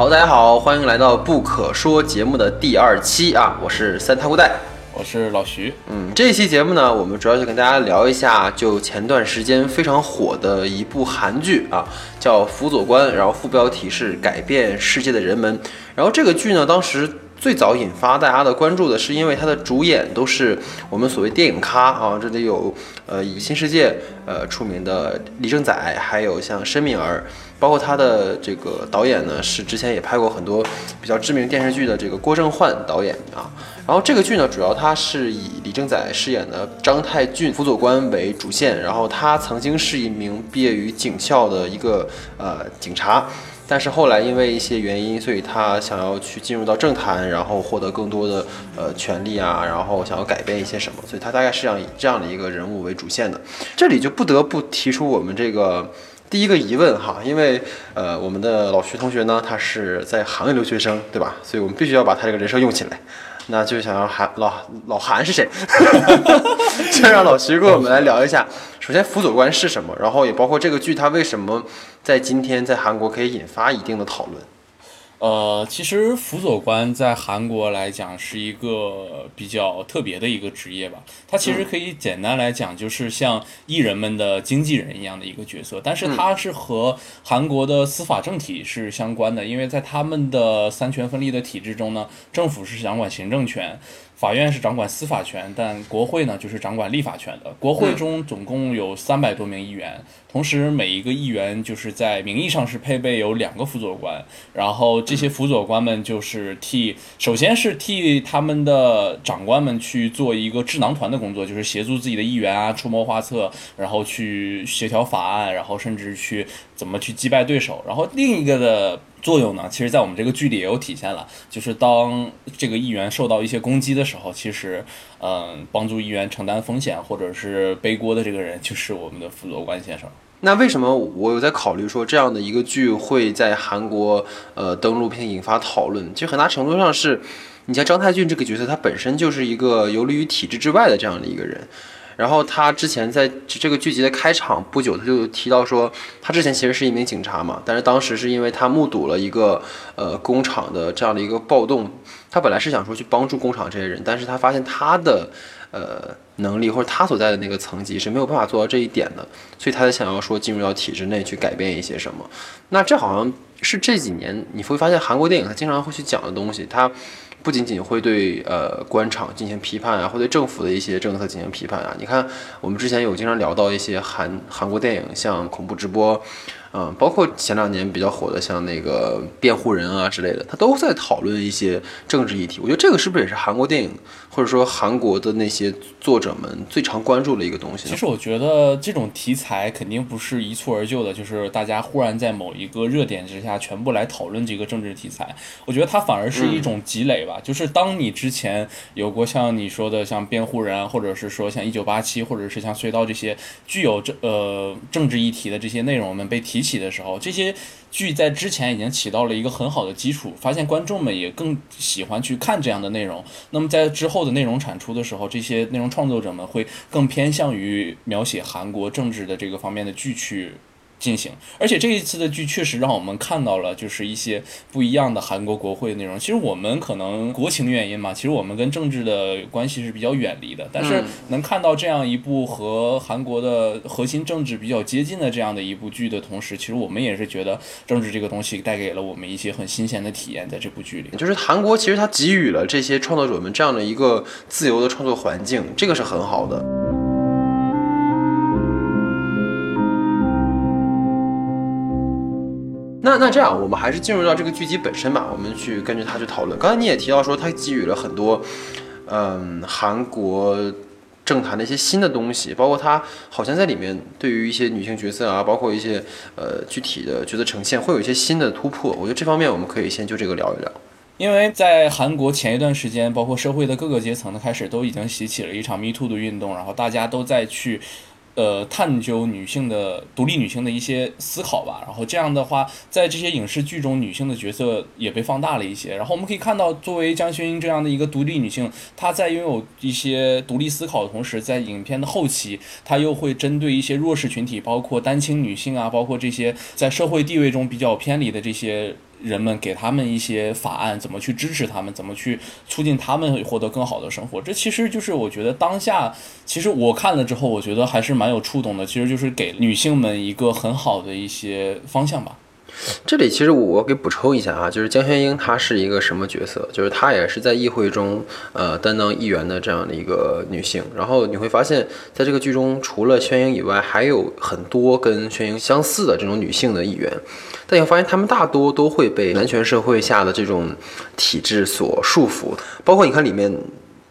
好，大家好，欢迎来到不可说节目的第二期啊，我是三太姑带。我是老徐，嗯，这期节目呢，我们主要就跟大家聊一下，就前段时间非常火的一部韩剧啊，叫《辅佐官》，然后副标题是“改变世界的人们”。然后这个剧呢，当时最早引发大家的关注的是，因为它的主演都是我们所谓电影咖啊，这里有呃以《新世界》呃出名的李正宰，还有像申敏儿，包括他的这个导演呢，是之前也拍过很多比较知名电视剧的这个郭正焕导演啊。然后这个剧呢，主要他是以李正宰饰演的张太俊辅佐官为主线，然后他曾经是一名毕业于警校的一个呃警察，但是后来因为一些原因，所以他想要去进入到政坛，然后获得更多的呃权利啊，然后想要改变一些什么，所以他大概是这样以这样的一个人物为主线的。这里就不得不提出我们这个第一个疑问哈，因为呃我们的老徐同学呢，他是在行业留学生，对吧？所以我们必须要把他这个人设用起来。那就想让韩老老韩是谁？就让老徐跟我们来聊一下。首先，辅佐官是什么？然后也包括这个剧，它为什么在今天在韩国可以引发一定的讨论？呃，其实辅佐官在韩国来讲是一个比较特别的一个职业吧。它其实可以简单来讲，就是像艺人们的经纪人一样的一个角色。但是它是和韩国的司法政体是相关的，因为在他们的三权分立的体制中呢，政府是掌管行政权。法院是掌管司法权，但国会呢就是掌管立法权的。国会中总共有三百多名议员，同时每一个议员就是在名义上是配备有两个辅佐官，然后这些辅佐官们就是替，首先是替他们的长官们去做一个智囊团的工作，就是协助自己的议员啊出谋划策，然后去协调法案，然后甚至去怎么去击败对手。然后另一个的。作用呢，其实，在我们这个剧里也有体现了，就是当这个议员受到一些攻击的时候，其实，嗯，帮助议员承担风险或者是背锅的这个人，就是我们的辅佐官先生。那为什么我有在考虑说这样的一个剧会在韩国呃登陆并引发讨论？其实很大程度上是，你像张太俊这个角色，他本身就是一个游离于体制之外的这样的一个人。然后他之前在这个剧集的开场不久，他就提到说，他之前其实是一名警察嘛，但是当时是因为他目睹了一个呃工厂的这样的一个暴动，他本来是想说去帮助工厂这些人，但是他发现他的呃能力或者他所在的那个层级是没有办法做到这一点的，所以他才想要说进入到体制内去改变一些什么。那这好像是这几年你会发现韩国电影他经常会去讲的东西，他。不仅仅会对呃官场进行批判啊，会对政府的一些政策进行批判啊。你看，我们之前有经常聊到一些韩韩国电影，像恐怖直播。嗯，包括前两年比较火的，像那个辩护人啊之类的，他都在讨论一些政治议题。我觉得这个是不是也是韩国电影，或者说韩国的那些作者们最常关注的一个东西？其实我觉得这种题材肯定不是一蹴而就的，就是大家忽然在某一个热点之下全部来讨论这个政治题材。我觉得它反而是一种积累吧。就是当你之前有过像你说的像辩护人，或者是说像一九八七，或者是像隧道这些具有政呃政治议题的这些内容们被提。起的时候，这些剧在之前已经起到了一个很好的基础，发现观众们也更喜欢去看这样的内容。那么在之后的内容产出的时候，这些内容创作者们会更偏向于描写韩国政治的这个方面的剧去。进行，而且这一次的剧确实让我们看到了，就是一些不一样的韩国国会的内容。其实我们可能国情原因嘛，其实我们跟政治的关系是比较远离的。但是能看到这样一部和韩国的核心政治比较接近的这样的一部剧的同时，其实我们也是觉得政治这个东西带给了我们一些很新鲜的体验，在这部剧里。就是韩国其实它给予了这些创作者们这样的一个自由的创作环境，这个是很好的。那那这样，我们还是进入到这个剧集本身吧，我们去根据它去讨论。刚才你也提到说，它给予了很多，嗯，韩国政坛的一些新的东西，包括它好像在里面对于一些女性角色啊，包括一些呃具体的角色呈现，会有一些新的突破。我觉得这方面我们可以先就这个聊一聊。因为在韩国前一段时间，包括社会的各个阶层的开始都已经起起了一场 Me Too 的运动，然后大家都在去。呃，探究女性的独立女性的一些思考吧。然后这样的话，在这些影视剧中，女性的角色也被放大了一些。然后我们可以看到，作为江轩英这样的一个独立女性，她在拥有一些独立思考的同时，在影片的后期，她又会针对一些弱势群体，包括单亲女性啊，包括这些在社会地位中比较偏离的这些。人们给他们一些法案，怎么去支持他们，怎么去促进他们获得更好的生活。这其实就是我觉得当下，其实我看了之后，我觉得还是蛮有触动的。其实就是给女性们一个很好的一些方向吧。这里其实我给补充一下啊，就是江轩英她是一个什么角色？就是她也是在议会中呃担当议员的这样的一个女性。然后你会发现在这个剧中，除了轩英以外，还有很多跟轩英相似的这种女性的议员。但你会发现，她们大多都会被男权社会下的这种体制所束缚，包括你看里面。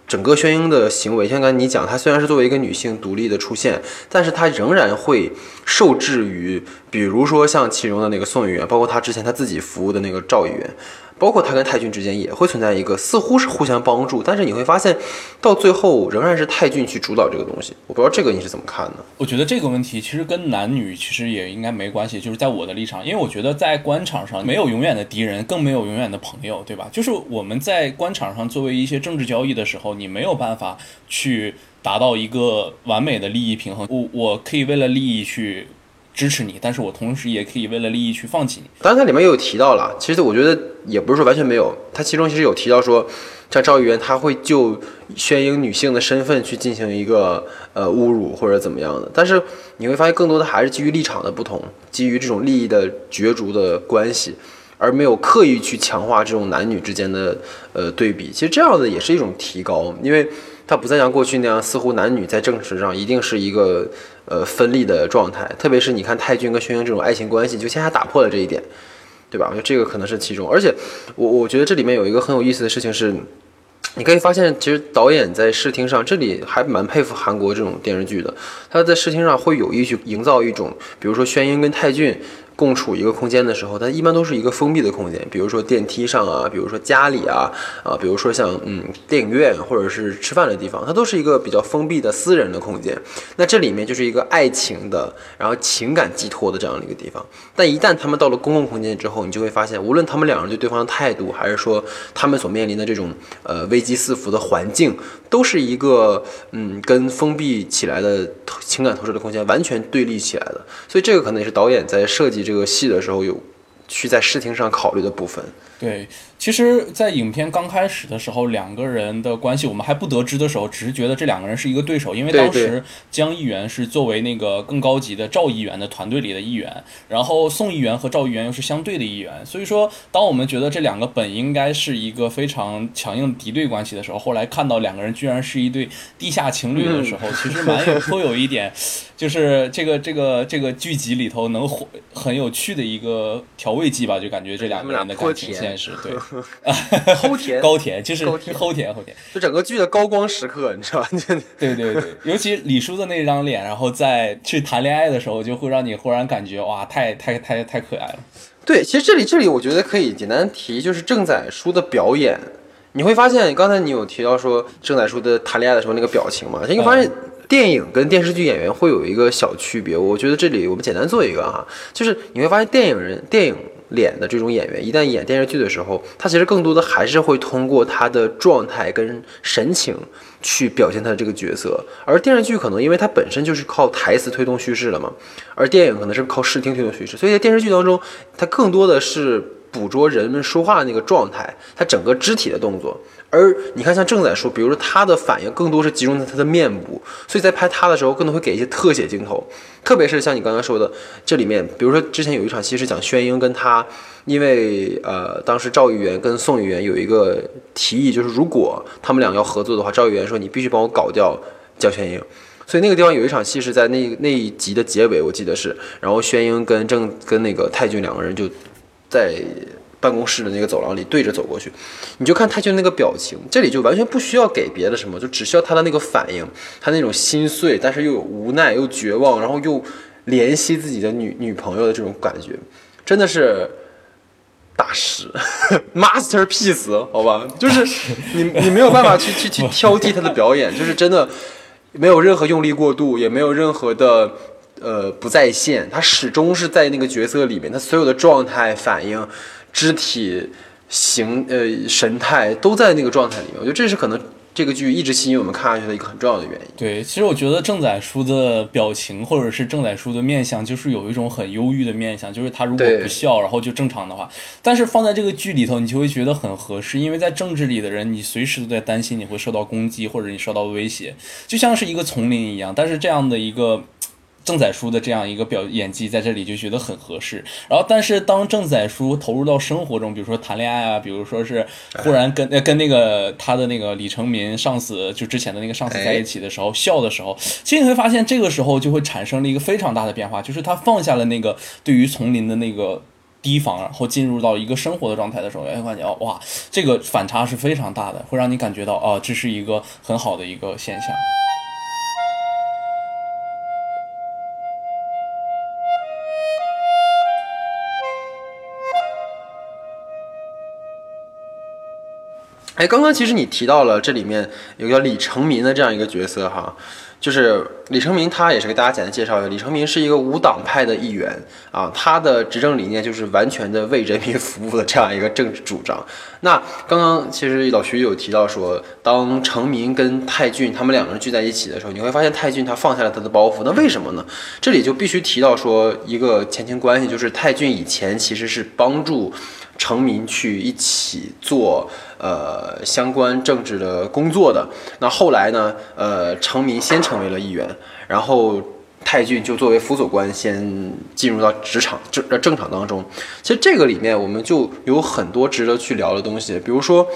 整个宣英的行为，像刚才你讲，她虽然是作为一个女性独立的出现，但是她仍然会受制于，比如说像其中的那个宋议员，包括她之前她自己服务的那个赵议员。包括他跟太俊之间也会存在一个似乎是互相帮助，但是你会发现，到最后仍然是太俊去主导这个东西。我不知道这个你是怎么看的？我觉得这个问题其实跟男女其实也应该没关系，就是在我的立场，因为我觉得在官场上没有永远的敌人，更没有永远的朋友，对吧？就是我们在官场上作为一些政治交易的时候，你没有办法去达到一个完美的利益平衡。我我可以为了利益去。支持你，但是我同时也可以为了利益去放弃你。当然，它里面也有提到了，其实我觉得也不是说完全没有，它其中其实有提到说，像赵议员他会就宣英女性的身份去进行一个呃侮辱或者怎么样的。但是你会发现，更多的还是基于立场的不同，基于这种利益的角逐的关系，而没有刻意去强化这种男女之间的呃对比。其实这样的也是一种提高，因为它不再像过去那样，似乎男女在政治上一定是一个。呃，分立的状态，特别是你看泰君跟宣英这种爱情关系，就恰恰打破了这一点，对吧？我觉得这个可能是其中。而且，我我觉得这里面有一个很有意思的事情是，你可以发现，其实导演在视听上，这里还蛮佩服韩国这种电视剧的，他在视听上会有意去营造一种，比如说宣英跟泰俊。共处一个空间的时候，它一般都是一个封闭的空间，比如说电梯上啊，比如说家里啊，啊，比如说像嗯电影院或者是吃饭的地方，它都是一个比较封闭的私人的空间。那这里面就是一个爱情的，然后情感寄托的这样的一个地方。但一旦他们到了公共空间之后，你就会发现，无论他们两人对对方的态度，还是说他们所面临的这种呃危机四伏的环境，都是一个嗯跟封闭起来的情感投射的空间完全对立起来的。所以这个可能也是导演在设计。这个戏的时候有去在视听上考虑的部分，对。其实，在影片刚开始的时候，两个人的关系我们还不得知的时候，只是觉得这两个人是一个对手，因为当时江议员是作为那个更高级的赵议员的团队里的一员，然后宋议员和赵议员又是相对的议员，所以说，当我们觉得这两个本应该是一个非常强硬敌对关系的时候，后来看到两个人居然是一对地下情侣的时候，其实蛮有颇有一点，就是这个这个这个剧集里头能很有趣的一个调味剂吧，就感觉这两个人的感情线是对。齁甜，高甜，就是齁甜，齁甜，就整个剧的高光时刻，你知道吧？对对对，尤其李叔的那张脸，然后在去谈恋爱的时候，就会让你忽然感觉哇，太太太太可爱了。对，其实这里这里我觉得可以简单提，就是郑宰书的表演，你会发现刚才你有提到说郑宰书的谈恋爱的时候那个表情嘛？你会发现电影跟电视剧演员会有一个小区别，我觉得这里我们简单做一个哈，就是你会发现电影人电影。脸的这种演员，一旦演电视剧的时候，他其实更多的还是会通过他的状态跟神情去表现他的这个角色。而电视剧可能因为它本身就是靠台词推动叙事了嘛，而电影可能是靠视听推动叙事，所以在电视剧当中，它更多的是捕捉人们说话的那个状态，他整个肢体的动作。而你看，像正在说，比如说他的反应更多是集中在他的面部，所以在拍他的时候，更多会给一些特写镜头。特别是像你刚刚说的，这里面，比如说之前有一场戏是讲宣英跟他，因为呃，当时赵议员跟宋议员有一个提议，就是如果他们俩要合作的话，赵议员说你必须帮我搞掉江宣英。所以那个地方有一场戏是在那那一集的结尾，我记得是，然后宣英跟郑跟那个泰俊两个人就在。办公室的那个走廊里对着走过去，你就看他就那个表情，这里就完全不需要给别的什么，就只需要他的那个反应，他那种心碎，但是又有无奈又绝望，然后又怜惜自己的女女朋友的这种感觉，真的是大师，masterpiece，好吧，就是你你没有办法去去去挑剔他的表演，就是真的没有任何用力过度，也没有任何的呃不在线，他始终是在那个角色里面，他所有的状态反应。肢体形呃神态都在那个状态里面，我觉得这是可能这个剧一直吸引我们看下去的一个很重要的原因。对，其实我觉得郑载书的表情或者是郑载书的面相，就是有一种很忧郁的面相，就是他如果不笑，然后就正常的话，但是放在这个剧里头，你就会觉得很合适，因为在政治里的人，你随时都在担心你会受到攻击或者你受到威胁，就像是一个丛林一样。但是这样的一个。郑载书的这样一个表演技在这里就觉得很合适，然后但是当郑载书投入到生活中，比如说谈恋爱啊，比如说是忽然跟呃跟那个他的那个李成民上司，就之前的那个上司在一起的时候，笑的时候，其实你会发现这个时候就会产生了一个非常大的变化，就是他放下了那个对于丛林的那个。提防，然后进入到一个生活的状态的时候，哎，发现哦，哇，这个反差是非常大的，会让你感觉到啊，这是一个很好的一个现象。哎，刚刚其实你提到了这里面有个叫李成民的这样一个角色哈，就是李成民，他也是给大家简单介绍一下，李成民是一个无党派的议员啊，他的执政理念就是完全的为人民服务的这样一个政治主张。那刚刚其实老徐有提到说，当成民跟泰俊他们两个人聚在一起的时候，你会发现泰俊他放下了他的包袱，那为什么呢？这里就必须提到说一个前情关系，就是泰俊以前其实是帮助。成民去一起做呃相关政治的工作的。那后来呢，呃，成民先成为了议员，然后泰俊就作为辅佐官先进入到职场政呃政场当中。其实这个里面我们就有很多值得去聊的东西，比如说，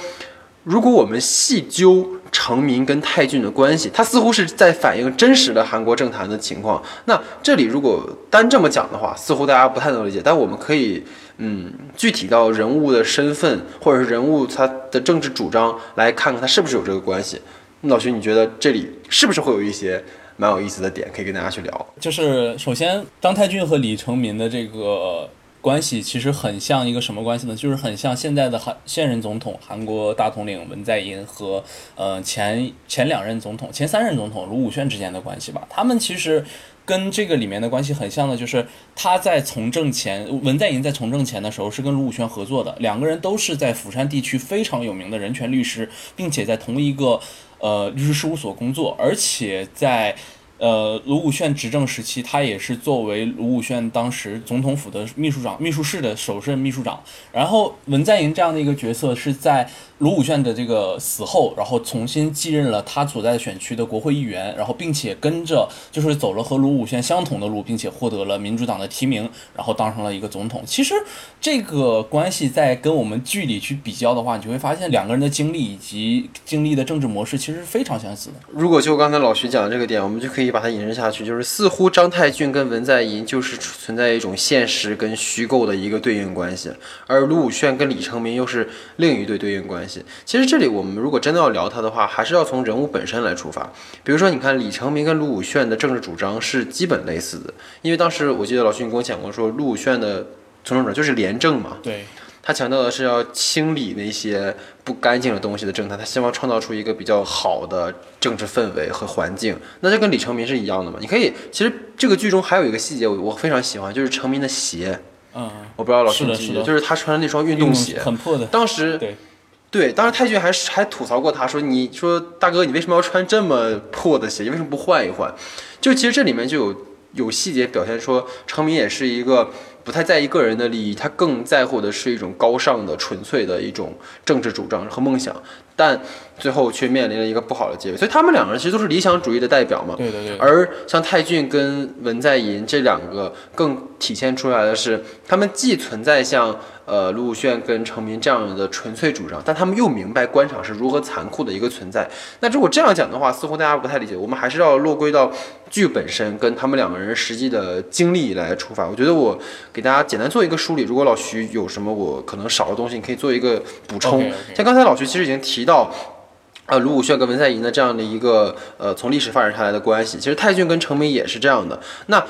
如果我们细究成民跟泰俊的关系，它似乎是在反映真实的韩国政坛的情况。那这里如果单这么讲的话，似乎大家不太能理解，但我们可以。嗯，具体到人物的身份或者是人物他的政治主张来看看他是不是有这个关系。老徐，你觉得这里是不是会有一些蛮有意思的点可以跟大家去聊？就是首先，张太俊和李成民的这个关系其实很像一个什么关系呢？就是很像现在的韩现任总统韩国大统领文在寅和呃前前两任总统前三任总统卢武铉之间的关系吧。他们其实。跟这个里面的关系很像的，就是他在从政前，文在寅在从政前的时候是跟卢武铉合作的，两个人都是在釜山地区非常有名的人权律师，并且在同一个呃律师事务所工作，而且在呃卢武铉执政时期，他也是作为卢武铉当时总统府的秘书长、秘书室的首任秘书长。然后文在寅这样的一个角色是在。卢武铉的这个死后，然后重新继任了他所在的选区的国会议员，然后并且跟着就是走了和卢武铉相同的路，并且获得了民主党的提名，然后当上了一个总统。其实这个关系在跟我们剧里去比较的话，你就会发现两个人的经历以及经历的政治模式其实是非常相似的。如果就刚才老徐讲的这个点，我们就可以把它引申下去，就是似乎张太俊跟文在寅就是存在一种现实跟虚构的一个对应关系，而卢武铉跟李成民又是另一对对应关系。其实这里我们如果真的要聊他的话，还是要从人物本身来出发。比如说，你看李成民跟卢武铉的政治主张是基本类似的，因为当时我记得老徐你跟我讲过，说卢武铉的从政者就是廉政嘛，对，他强调的是要清理那些不干净的东西的政坛，他希望创造出一个比较好的政治氛围和环境。那这跟李成民是一样的嘛？你可以，其实这个剧中还有一个细节我我非常喜欢，就是成民的鞋，嗯，我不知道老师记不记得，就是他穿的那双运动鞋，很破的，当时对。对，当时泰俊还还吐槽过他，说：“你说大哥，你为什么要穿这么破的鞋？你为什么不换一换？”就其实这里面就有有细节表现说，成民也是一个不太在意个人的利益，他更在乎的是一种高尚的、纯粹的一种政治主张和梦想，但最后却面临了一个不好的结尾。所以他们两个人其实都是理想主义的代表嘛。对对对。而像泰俊跟文在寅这两个，更体现出来的是，他们既存在像。呃，卢武铉跟成民这样的纯粹主张，但他们又明白官场是如何残酷的一个存在。那如果这样讲的话，似乎大家不太理解。我们还是要落归到剧本身跟他们两个人实际的经历来出发。我觉得我给大家简单做一个梳理。如果老徐有什么我可能少的东西，你可以做一个补充。像刚才老徐其实已经提到，呃，卢武铉跟文在寅的这样的一个呃从历史发展下来的关系，其实泰俊跟成民也是这样的。那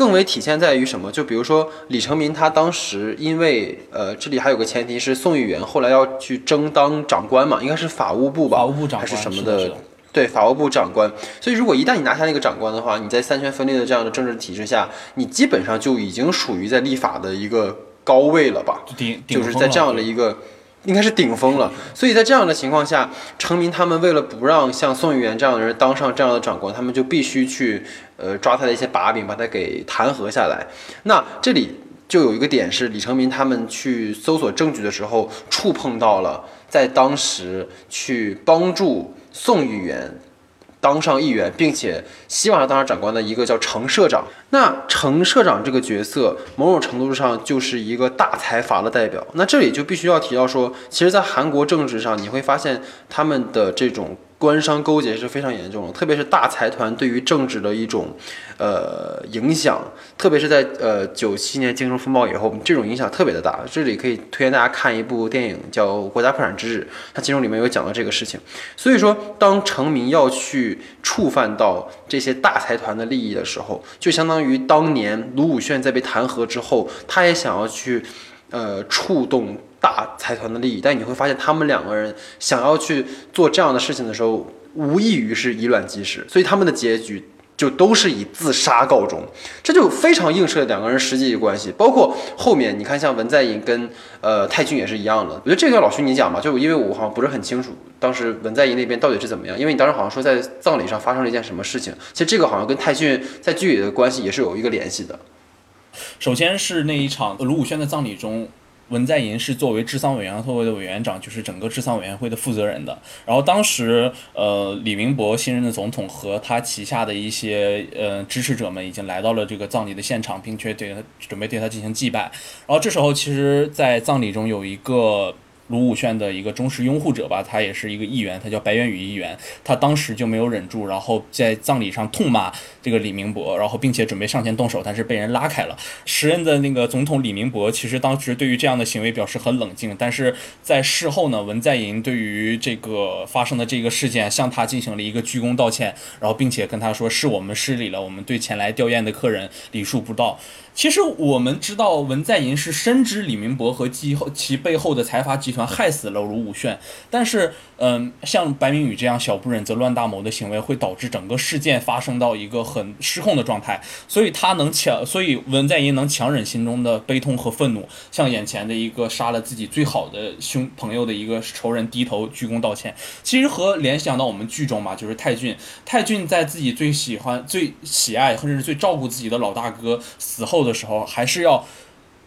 更为体现在于什么？就比如说李成民，他当时因为呃，这里还有个前提是宋议员后来要去争当长官嘛，应该是法务部吧，法务部长还是什么的？对，法务部长官。所以如果一旦你拿下那个长官的话，你在三权分立的这样的政治体制下，你基本上就已经属于在立法的一个高位了吧？顶就是在这样的一个。应该是顶峰了。所以在这样的情况下，成明他们为了不让像宋玉元这样的人当上这样的长官，他们就必须去呃抓他的一些把柄，把他给弹劾下来。那这里就有一个点是，李成明他们去搜索证据的时候，触碰到了在当时去帮助宋玉元。当上议员，并且希望他当上长官的一个叫程社长。那程社长这个角色，某种程度上就是一个大财阀的代表。那这里就必须要提到说，其实，在韩国政治上，你会发现他们的这种。官商勾结是非常严重的，特别是大财团对于政治的一种，呃影响，特别是在呃九七年金融风暴以后，这种影响特别的大。这里可以推荐大家看一部电影叫《国家破产之日》，它其中里面有讲到这个事情。所以说，当成民要去触犯到这些大财团的利益的时候，就相当于当年卢武铉在被弹劾之后，他也想要去，呃触动。大财团的利益，但你会发现他们两个人想要去做这样的事情的时候，无异于是以卵击石，所以他们的结局就都是以自杀告终，这就非常映射两个人实际的关系。包括后面你看，像文在寅跟呃泰俊也是一样的。我觉得这个老徐你讲吧，就因为我好像不是很清楚当时文在寅那边到底是怎么样，因为你当时好像说在葬礼上发生了一件什么事情。其实这个好像跟泰俊在剧里的关系也是有一个联系的。首先是那一场卢武铉的葬礼中。文在寅是作为治丧委员会的委员长，就是整个治丧委员会的负责人的。然后当时，呃，李明博新任的总统和他旗下的一些呃支持者们已经来到了这个葬礼的现场，并且对他准备对他进行祭拜。然后这时候，其实，在葬礼中有一个。卢武铉的一个忠实拥护者吧，他也是一个议员，他叫白元宇议员。他当时就没有忍住，然后在葬礼上痛骂这个李明博，然后并且准备上前动手，但是被人拉开了。时任的那个总统李明博其实当时对于这样的行为表示很冷静，但是在事后呢，文在寅对于这个发生的这个事件向他进行了一个鞠躬道歉，然后并且跟他说是我们失礼了，我们对前来吊唁的客人礼数不到。其实我们知道文在寅是深知李明博和其后其背后的财阀集团害死了卢武铉，但是，嗯，像白明宇这样小不忍则乱大谋的行为，会导致整个事件发生到一个很失控的状态。所以他能强，所以文在寅能强忍心中的悲痛和愤怒，向眼前的一个杀了自己最好的兄朋友的一个仇人低头鞠躬道歉。其实和联想到我们剧中嘛，就是泰俊，泰俊在自己最喜欢、最喜爱，甚至是最照顾自己的老大哥死后。的时候，还是要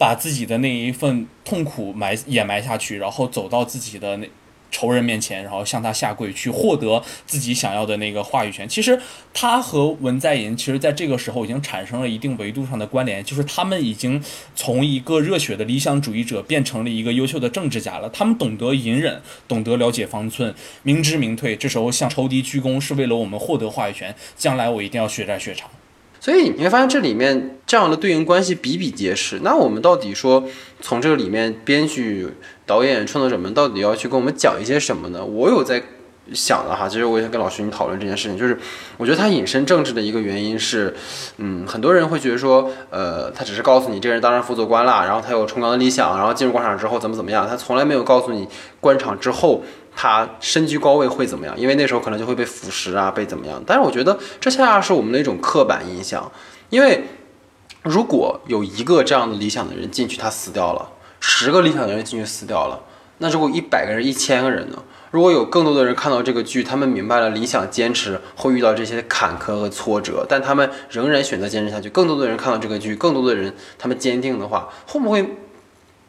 把自己的那一份痛苦埋掩埋下去，然后走到自己的那仇人面前，然后向他下跪，去获得自己想要的那个话语权。其实他和文在寅，其实在这个时候已经产生了一定维度上的关联，就是他们已经从一个热血的理想主义者变成了一个优秀的政治家了。他们懂得隐忍，懂得了解方寸，明知明退。这时候向仇敌鞠躬，是为了我们获得话语权。将来我一定要血债血偿。所以你会发现这里面这样的对应关系比比皆是。那我们到底说从这个里面，编剧、导演、创作者们到底要去跟我们讲一些什么呢？我有在想的哈，其实我也跟老师你讨论这件事情，就是我觉得他引申政治的一个原因是，嗯，很多人会觉得说，呃，他只是告诉你这个人当上辅佐官了，然后他有崇高的理想，然后进入官场之后怎么怎么样，他从来没有告诉你官场之后。他身居高位会怎么样？因为那时候可能就会被腐蚀啊，被怎么样？但是我觉得这恰恰是我们的一种刻板印象。因为如果有一个这样的理想的人进去，他死掉了；十个理想的人进去死掉了，那如果一百个人、一千个人呢？如果有更多的人看到这个剧，他们明白了理想坚持会遇到这些坎坷和挫折，但他们仍然选择坚持下去。更多的人看到这个剧，更多的人他们坚定的话，会不会？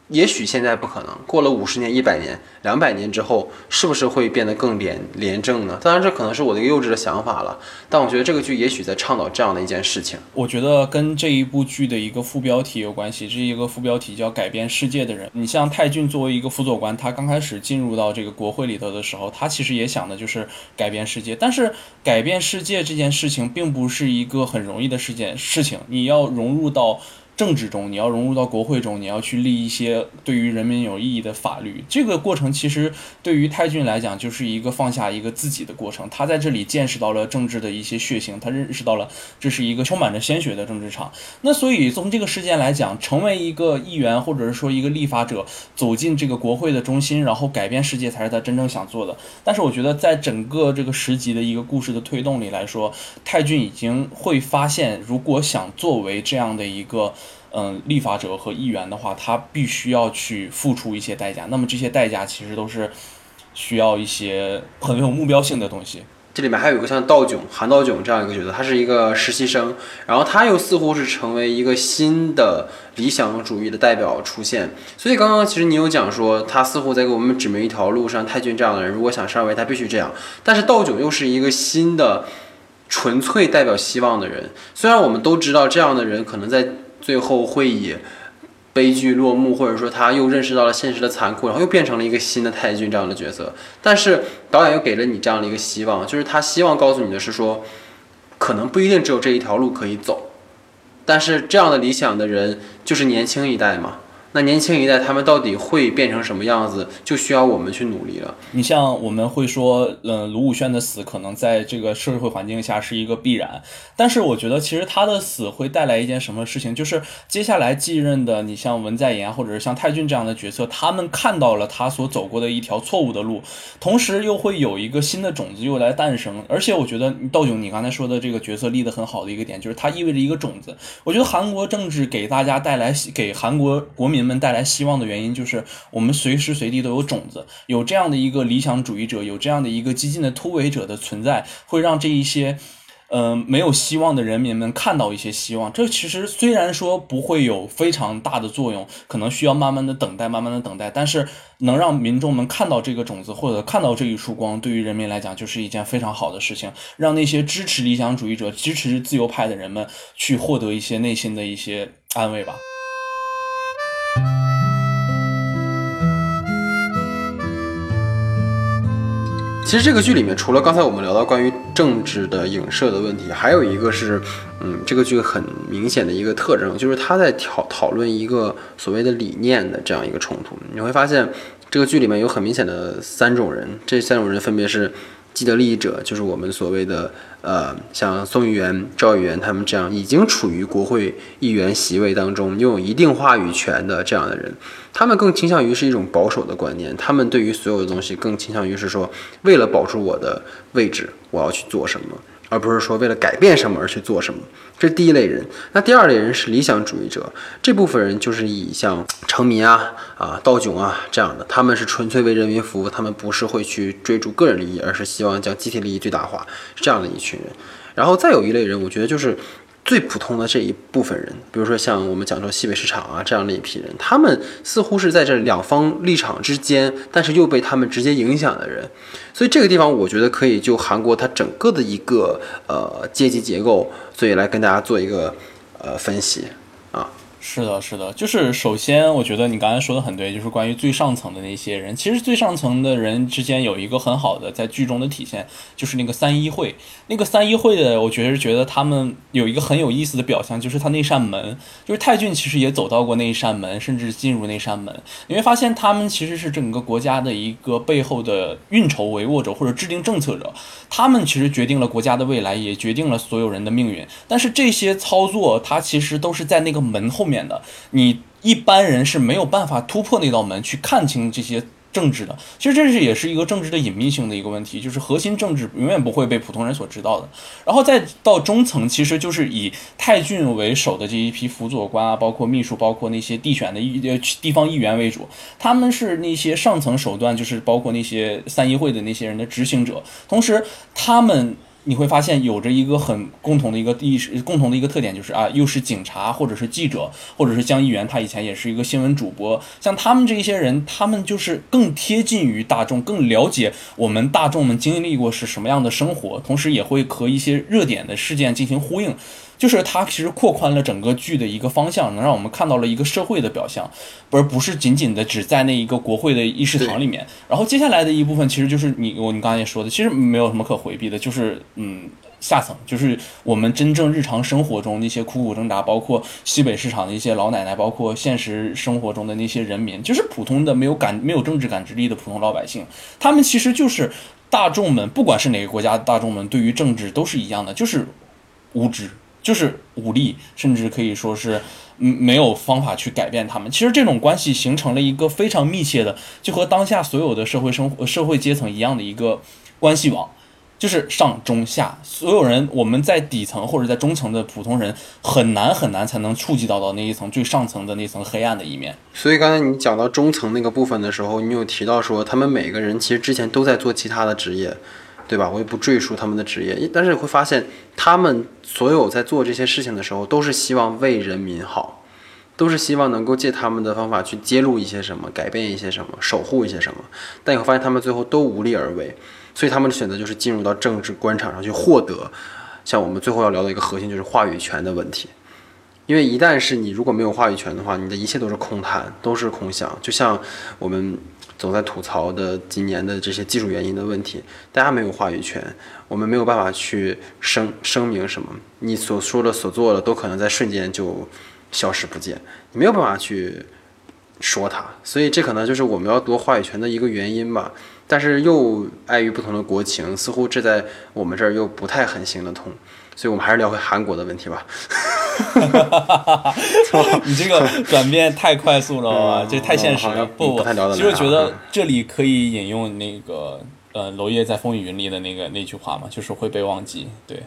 也许现在不可能，过了五十年、一百年、两百年之后，是不是会变得更廉廉政呢？当然，这可能是我的一个幼稚的想法了。但我觉得这个剧也许在倡导这样的一件事情。我觉得跟这一部剧的一个副标题有关系，这一个副标题叫“改变世界的人”。你像泰俊作为一个辅佐官，他刚开始进入到这个国会里头的时候，他其实也想的就是改变世界。但是改变世界这件事情并不是一个很容易的事件事情，你要融入到。政治中，你要融入到国会中，你要去立一些对于人民有意义的法律。这个过程其实对于泰俊来讲，就是一个放下一个自己的过程。他在这里见识到了政治的一些血腥，他认识到了这是一个充满着鲜血的政治场。那所以从这个事件来讲，成为一个议员或者是说一个立法者，走进这个国会的中心，然后改变世界，才是他真正想做的。但是我觉得，在整个这个十集的一个故事的推动里来说，泰俊已经会发现，如果想作为这样的一个。嗯，立法者和议员的话，他必须要去付出一些代价。那么这些代价其实都是需要一些很有目标性的东西。这里面还有一个像道炯、韩道炯这样一个角色，他是一个实习生，然后他又似乎是成为一个新的理想主义的代表出现。所以刚刚其实你有讲说，他似乎在给我们指明一条路，像泰俊这样的人，如果想上位，他必须这样。但是道炯又是一个新的、纯粹代表希望的人。虽然我们都知道这样的人可能在最后会以悲剧落幕，或者说他又认识到了现实的残酷，然后又变成了一个新的太君这样的角色。但是导演又给了你这样的一个希望，就是他希望告诉你的是说，可能不一定只有这一条路可以走，但是这样的理想的人就是年轻一代嘛。那年轻一代他们到底会变成什么样子，就需要我们去努力了。你像我们会说，嗯，卢武铉的死可能在这个社会环境下是一个必然，但是我觉得其实他的死会带来一件什么事情，就是接下来继任的，你像文在寅或者是像泰俊这样的角色，他们看到了他所走过的一条错误的路，同时又会有一个新的种子又来诞生。而且我觉得道炯你刚才说的这个角色立得很好的一个点，就是它意味着一个种子。我觉得韩国政治给大家带来给韩国国民。们带来希望的原因就是，我们随时随地都有种子，有这样的一个理想主义者，有这样的一个激进的突围者的存在，会让这一些，嗯，没有希望的人民们看到一些希望。这其实虽然说不会有非常大的作用，可能需要慢慢的等待，慢慢的等待，但是能让民众们看到这个种子，或者看到这一束光，对于人民来讲就是一件非常好的事情。让那些支持理想主义者、支持自由派的人们去获得一些内心的一些安慰吧。其实这个剧里面，除了刚才我们聊到关于政治的影射的问题，还有一个是，嗯，这个剧很明显的一个特征，就是他在讨讨论一个所谓的理念的这样一个冲突。你会发现，这个剧里面有很明显的三种人，这三种人分别是。既得利益者就是我们所谓的，呃，像宋议员、赵议员他们这样已经处于国会议员席位当中，拥有一定话语权的这样的人，他们更倾向于是一种保守的观念，他们对于所有的东西更倾向于是说，为了保住我的位置，我要去做什么。而不是说为了改变什么而去做什么，这是第一类人。那第二类人是理想主义者，这部分人就是以像成民啊、啊道炯啊这样的，他们是纯粹为人民服务，他们不是会去追逐个人利益，而是希望将集体利益最大化，这样的一群人。然后再有一类人，我觉得就是。最普通的这一部分人，比如说像我们讲说西北市场啊这样的一批人，他们似乎是在这两方立场之间，但是又被他们直接影响的人，所以这个地方我觉得可以就韩国它整个的一个呃阶级结构，所以来跟大家做一个呃分析啊。是的，是的，就是首先，我觉得你刚才说的很对，就是关于最上层的那些人。其实最上层的人之间有一个很好的在剧中的体现，就是那个三一会。那个三一会的，我觉得觉得他们有一个很有意思的表象，就是他那扇门，就是泰俊其实也走到过那一扇门，甚至进入那扇门。你会发现，他们其实是整个国家的一个背后的运筹帷幄者或者制定政策者，他们其实决定了国家的未来，也决定了所有人的命运。但是这些操作，它其实都是在那个门后面。面的，你一般人是没有办法突破那道门去看清这些政治的。其实这是也是一个政治的隐秘性的一个问题，就是核心政治永远不会被普通人所知道的。然后再到中层，其实就是以泰俊为首的这一批辅佐官啊，包括秘书，包括那些地选的议呃地方议员为主，他们是那些上层手段，就是包括那些三议会的那些人的执行者，同时他们。你会发现有着一个很共同的一个意识，共同的一个特点就是啊，又是警察，或者是记者，或者是江议员，他以前也是一个新闻主播。像他们这些人，他们就是更贴近于大众，更了解我们大众们经历过是什么样的生活，同时也会和一些热点的事件进行呼应。就是它其实扩宽了整个剧的一个方向，能让我们看到了一个社会的表象，而不是仅仅的只在那一个国会的议事堂里面。然后接下来的一部分，其实就是你我你刚才也说的，其实没有什么可回避的，就是嗯下层，就是我们真正日常生活中那些苦苦挣扎，包括西北市场的一些老奶奶，包括现实生活中的那些人民，就是普通的没有感没有政治感知力的普通老百姓，他们其实就是大众们，不管是哪个国家的大众们，对于政治都是一样的，就是无知。就是武力，甚至可以说是，嗯，没有方法去改变他们。其实这种关系形成了一个非常密切的，就和当下所有的社会生活、社会阶层一样的一个关系网。就是上中下，所有人我们在底层或者在中层的普通人很难很难才能触及到到那一层最上层的那层黑暗的一面。所以刚才你讲到中层那个部分的时候，你有提到说他们每个人其实之前都在做其他的职业，对吧？我也不赘述他们的职业，但是你会发现他们所有在做这些事情的时候，都是希望为人民好，都是希望能够借他们的方法去揭露一些什么，改变一些什么，守护一些什么。但你会发现他们最后都无力而为。所以他们的选择就是进入到政治官场上去获得，像我们最后要聊的一个核心就是话语权的问题。因为一旦是你如果没有话语权的话，你的一切都是空谈，都是空想。就像我们总在吐槽的今年的这些技术原因的问题，大家没有话语权，我们没有办法去声声明什么，你所说的、所做的都可能在瞬间就消失不见，你没有办法去说它。所以这可能就是我们要夺话语权的一个原因吧。但是又碍于不同的国情，似乎这在我们这儿又不太很行得通，所以我们还是聊回韩国的问题吧。你这个转变太快速了吧？这太现实了。不不，其实我觉得这里可以引用那个呃娄烨在《风雨云》里的那个那句话嘛，就是会被忘记。对。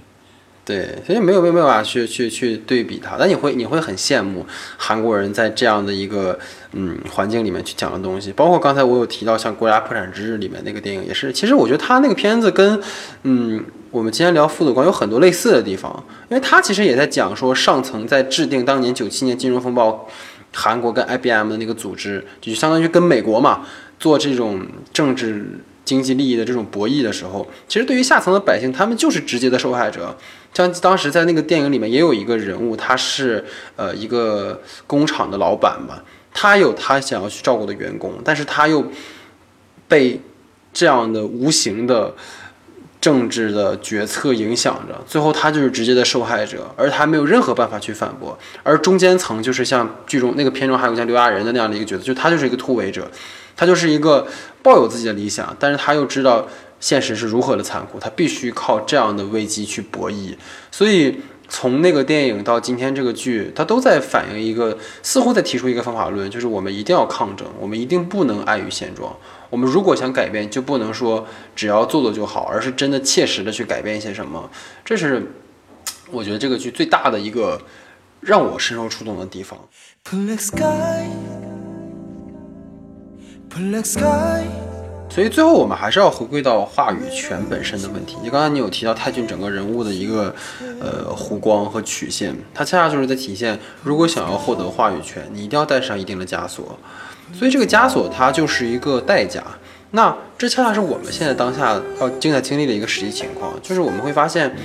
对，所以没有没有办法去去去对比它，但你会你会很羡慕韩国人在这样的一个嗯环境里面去讲的东西，包括刚才我有提到像《国家破产之日》里面那个电影也是，其实我觉得他那个片子跟嗯我们今天聊父子光有很多类似的地方，因为他其实也在讲说上层在制定当年九七年金融风暴，韩国跟 IBM 的那个组织，就相当于跟美国嘛做这种政治。经济利益的这种博弈的时候，其实对于下层的百姓，他们就是直接的受害者。像当时在那个电影里面，也有一个人物，他是呃一个工厂的老板嘛，他有他想要去照顾的员工，但是他又被这样的无形的政治的决策影响着，最后他就是直接的受害者，而他没有任何办法去反驳。而中间层就是像剧中那个片中还有像刘亚仁的那样的一个角色，就他就是一个突围者。他就是一个抱有自己的理想，但是他又知道现实是如何的残酷，他必须靠这样的危机去博弈。所以从那个电影到今天这个剧，他都在反映一个，似乎在提出一个方法论，就是我们一定要抗争，我们一定不能安于现状。我们如果想改变，就不能说只要做做就好，而是真的切实的去改变一些什么。这是我觉得这个剧最大的一个让我深受触动的地方。所以最后我们还是要回归到话语权本身的问题。你刚才你有提到泰俊整个人物的一个呃弧光和曲线，它恰恰就是在体现，如果想要获得话语权，你一定要带上一定的枷锁。所以这个枷锁它就是一个代价。那这恰恰是我们现在当下要正在经历的一个实际情况，就是我们会发现，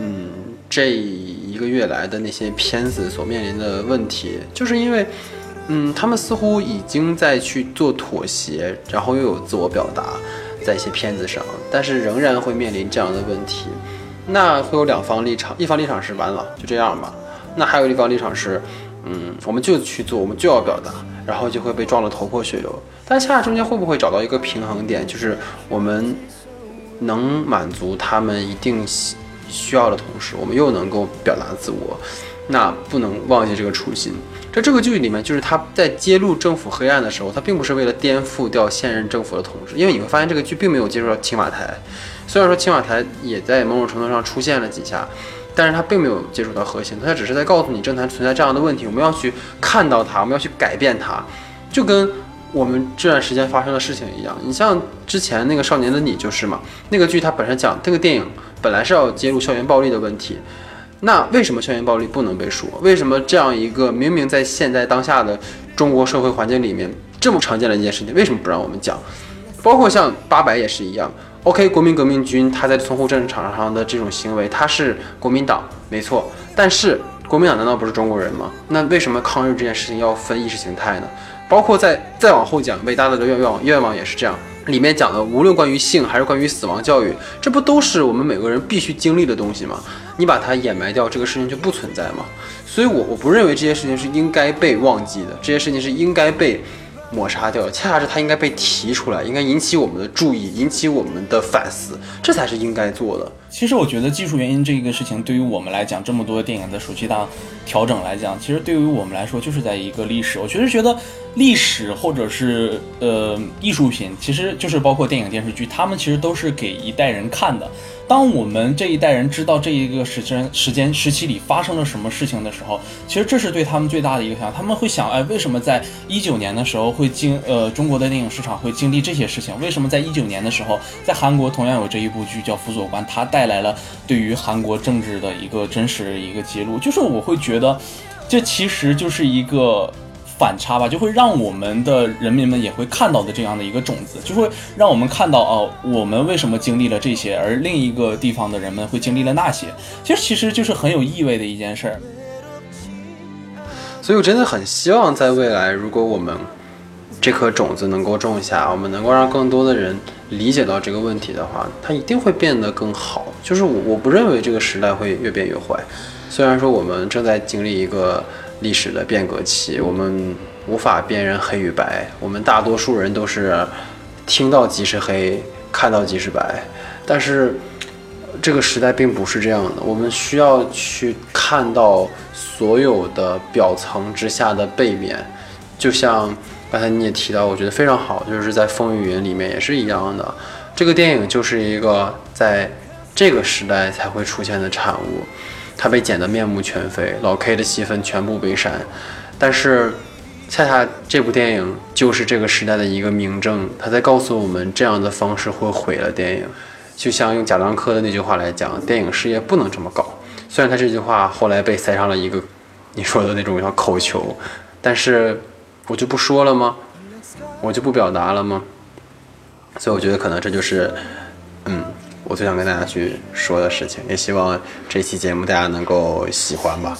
嗯，这一个月来的那些片子所面临的问题，就是因为。嗯，他们似乎已经在去做妥协，然后又有自我表达，在一些片子上，但是仍然会面临这样的问题。那会有两方立场，一方立场是完了就这样吧，那还有一方立场是，嗯，我们就去做，我们就要表达，然后就会被撞得头破血流。但恰恰中间会不会找到一个平衡点，就是我们能满足他们一定需要的同时，我们又能够表达自我，那不能忘记这个初心。在这个剧里面，就是他在揭露政府黑暗的时候，他并不是为了颠覆掉现任政府的统治，因为你会发现这个剧并没有接触到青瓦台，虽然说青瓦台也在某种程度上出现了几下，但是他并没有接触到核心，他只是在告诉你政坛存在这样的问题，我们要去看到它，我们要去改变它，就跟我们这段时间发生的事情一样。你像之前那个少年的你就是嘛，那个剧它本身讲这个电影本来是要揭露校园暴力的问题。那为什么校园暴力不能被说？为什么这样一个明明在现在当下的中国社会环境里面这么常见的一件事情，为什么不让我们讲？包括像八百也是一样。OK，国民革命军他在淞沪战场上的这种行为，他是国民党没错，但是国民党难道不是中国人吗？那为什么抗日这件事情要分意识形态呢？包括在再往后讲，伟大的愿望愿望也是这样。里面讲的，无论关于性还是关于死亡教育，这不都是我们每个人必须经历的东西吗？你把它掩埋掉，这个事情就不存在吗？所以，我我不认为这些事情是应该被忘记的，这些事情是应该被抹杀掉。恰恰是它应该被提出来，应该引起我们的注意，引起我们的反思，这才是应该做的。其实，我觉得技术原因这个事情，对于我们来讲，这么多电影的暑期档调整来讲，其实对于我们来说，就是在一个历史。我确实觉得。历史或者是呃艺术品，其实就是包括电影电视剧，他们其实都是给一代人看的。当我们这一代人知道这一个时间时间时期里发生了什么事情的时候，其实这是对他们最大的一个想。他们会想，哎，为什么在一九年的时候会经呃中国的电影市场会经历这些事情？为什么在一九年的时候，在韩国同样有这一部剧叫《辅佐官》，它带来了对于韩国政治的一个真实一个记录？就是我会觉得，这其实就是一个。反差吧，就会让我们的人民们也会看到的这样的一个种子，就会让我们看到哦，我们为什么经历了这些，而另一个地方的人们会经历了那些，其实其实就是很有意味的一件事儿。所以我真的很希望在未来，如果我们这颗种子能够种下，我们能够让更多的人理解到这个问题的话，它一定会变得更好。就是我我不认为这个时代会越变越坏，虽然说我们正在经历一个。历史的变革期，我们无法辨认黑与白。我们大多数人都是听到即是黑，看到即是白。但是这个时代并不是这样的，我们需要去看到所有的表层之下的背面。就像刚才你也提到，我觉得非常好，就是在《风雨云》里面也是一样的。这个电影就是一个在这个时代才会出现的产物。他被剪得面目全非，老 K 的戏份全部被删，但是恰恰这部电影就是这个时代的一个明证，他在告诉我们这样的方式会毁了电影。就像用贾樟柯的那句话来讲，电影事业不能这么搞。虽然他这句话后来被塞上了一个你说的那种叫口球，但是我就不说了吗？我就不表达了吗？所以我觉得可能这就是，嗯。我最想跟大家去说的事情，也希望这期节目大家能够喜欢吧。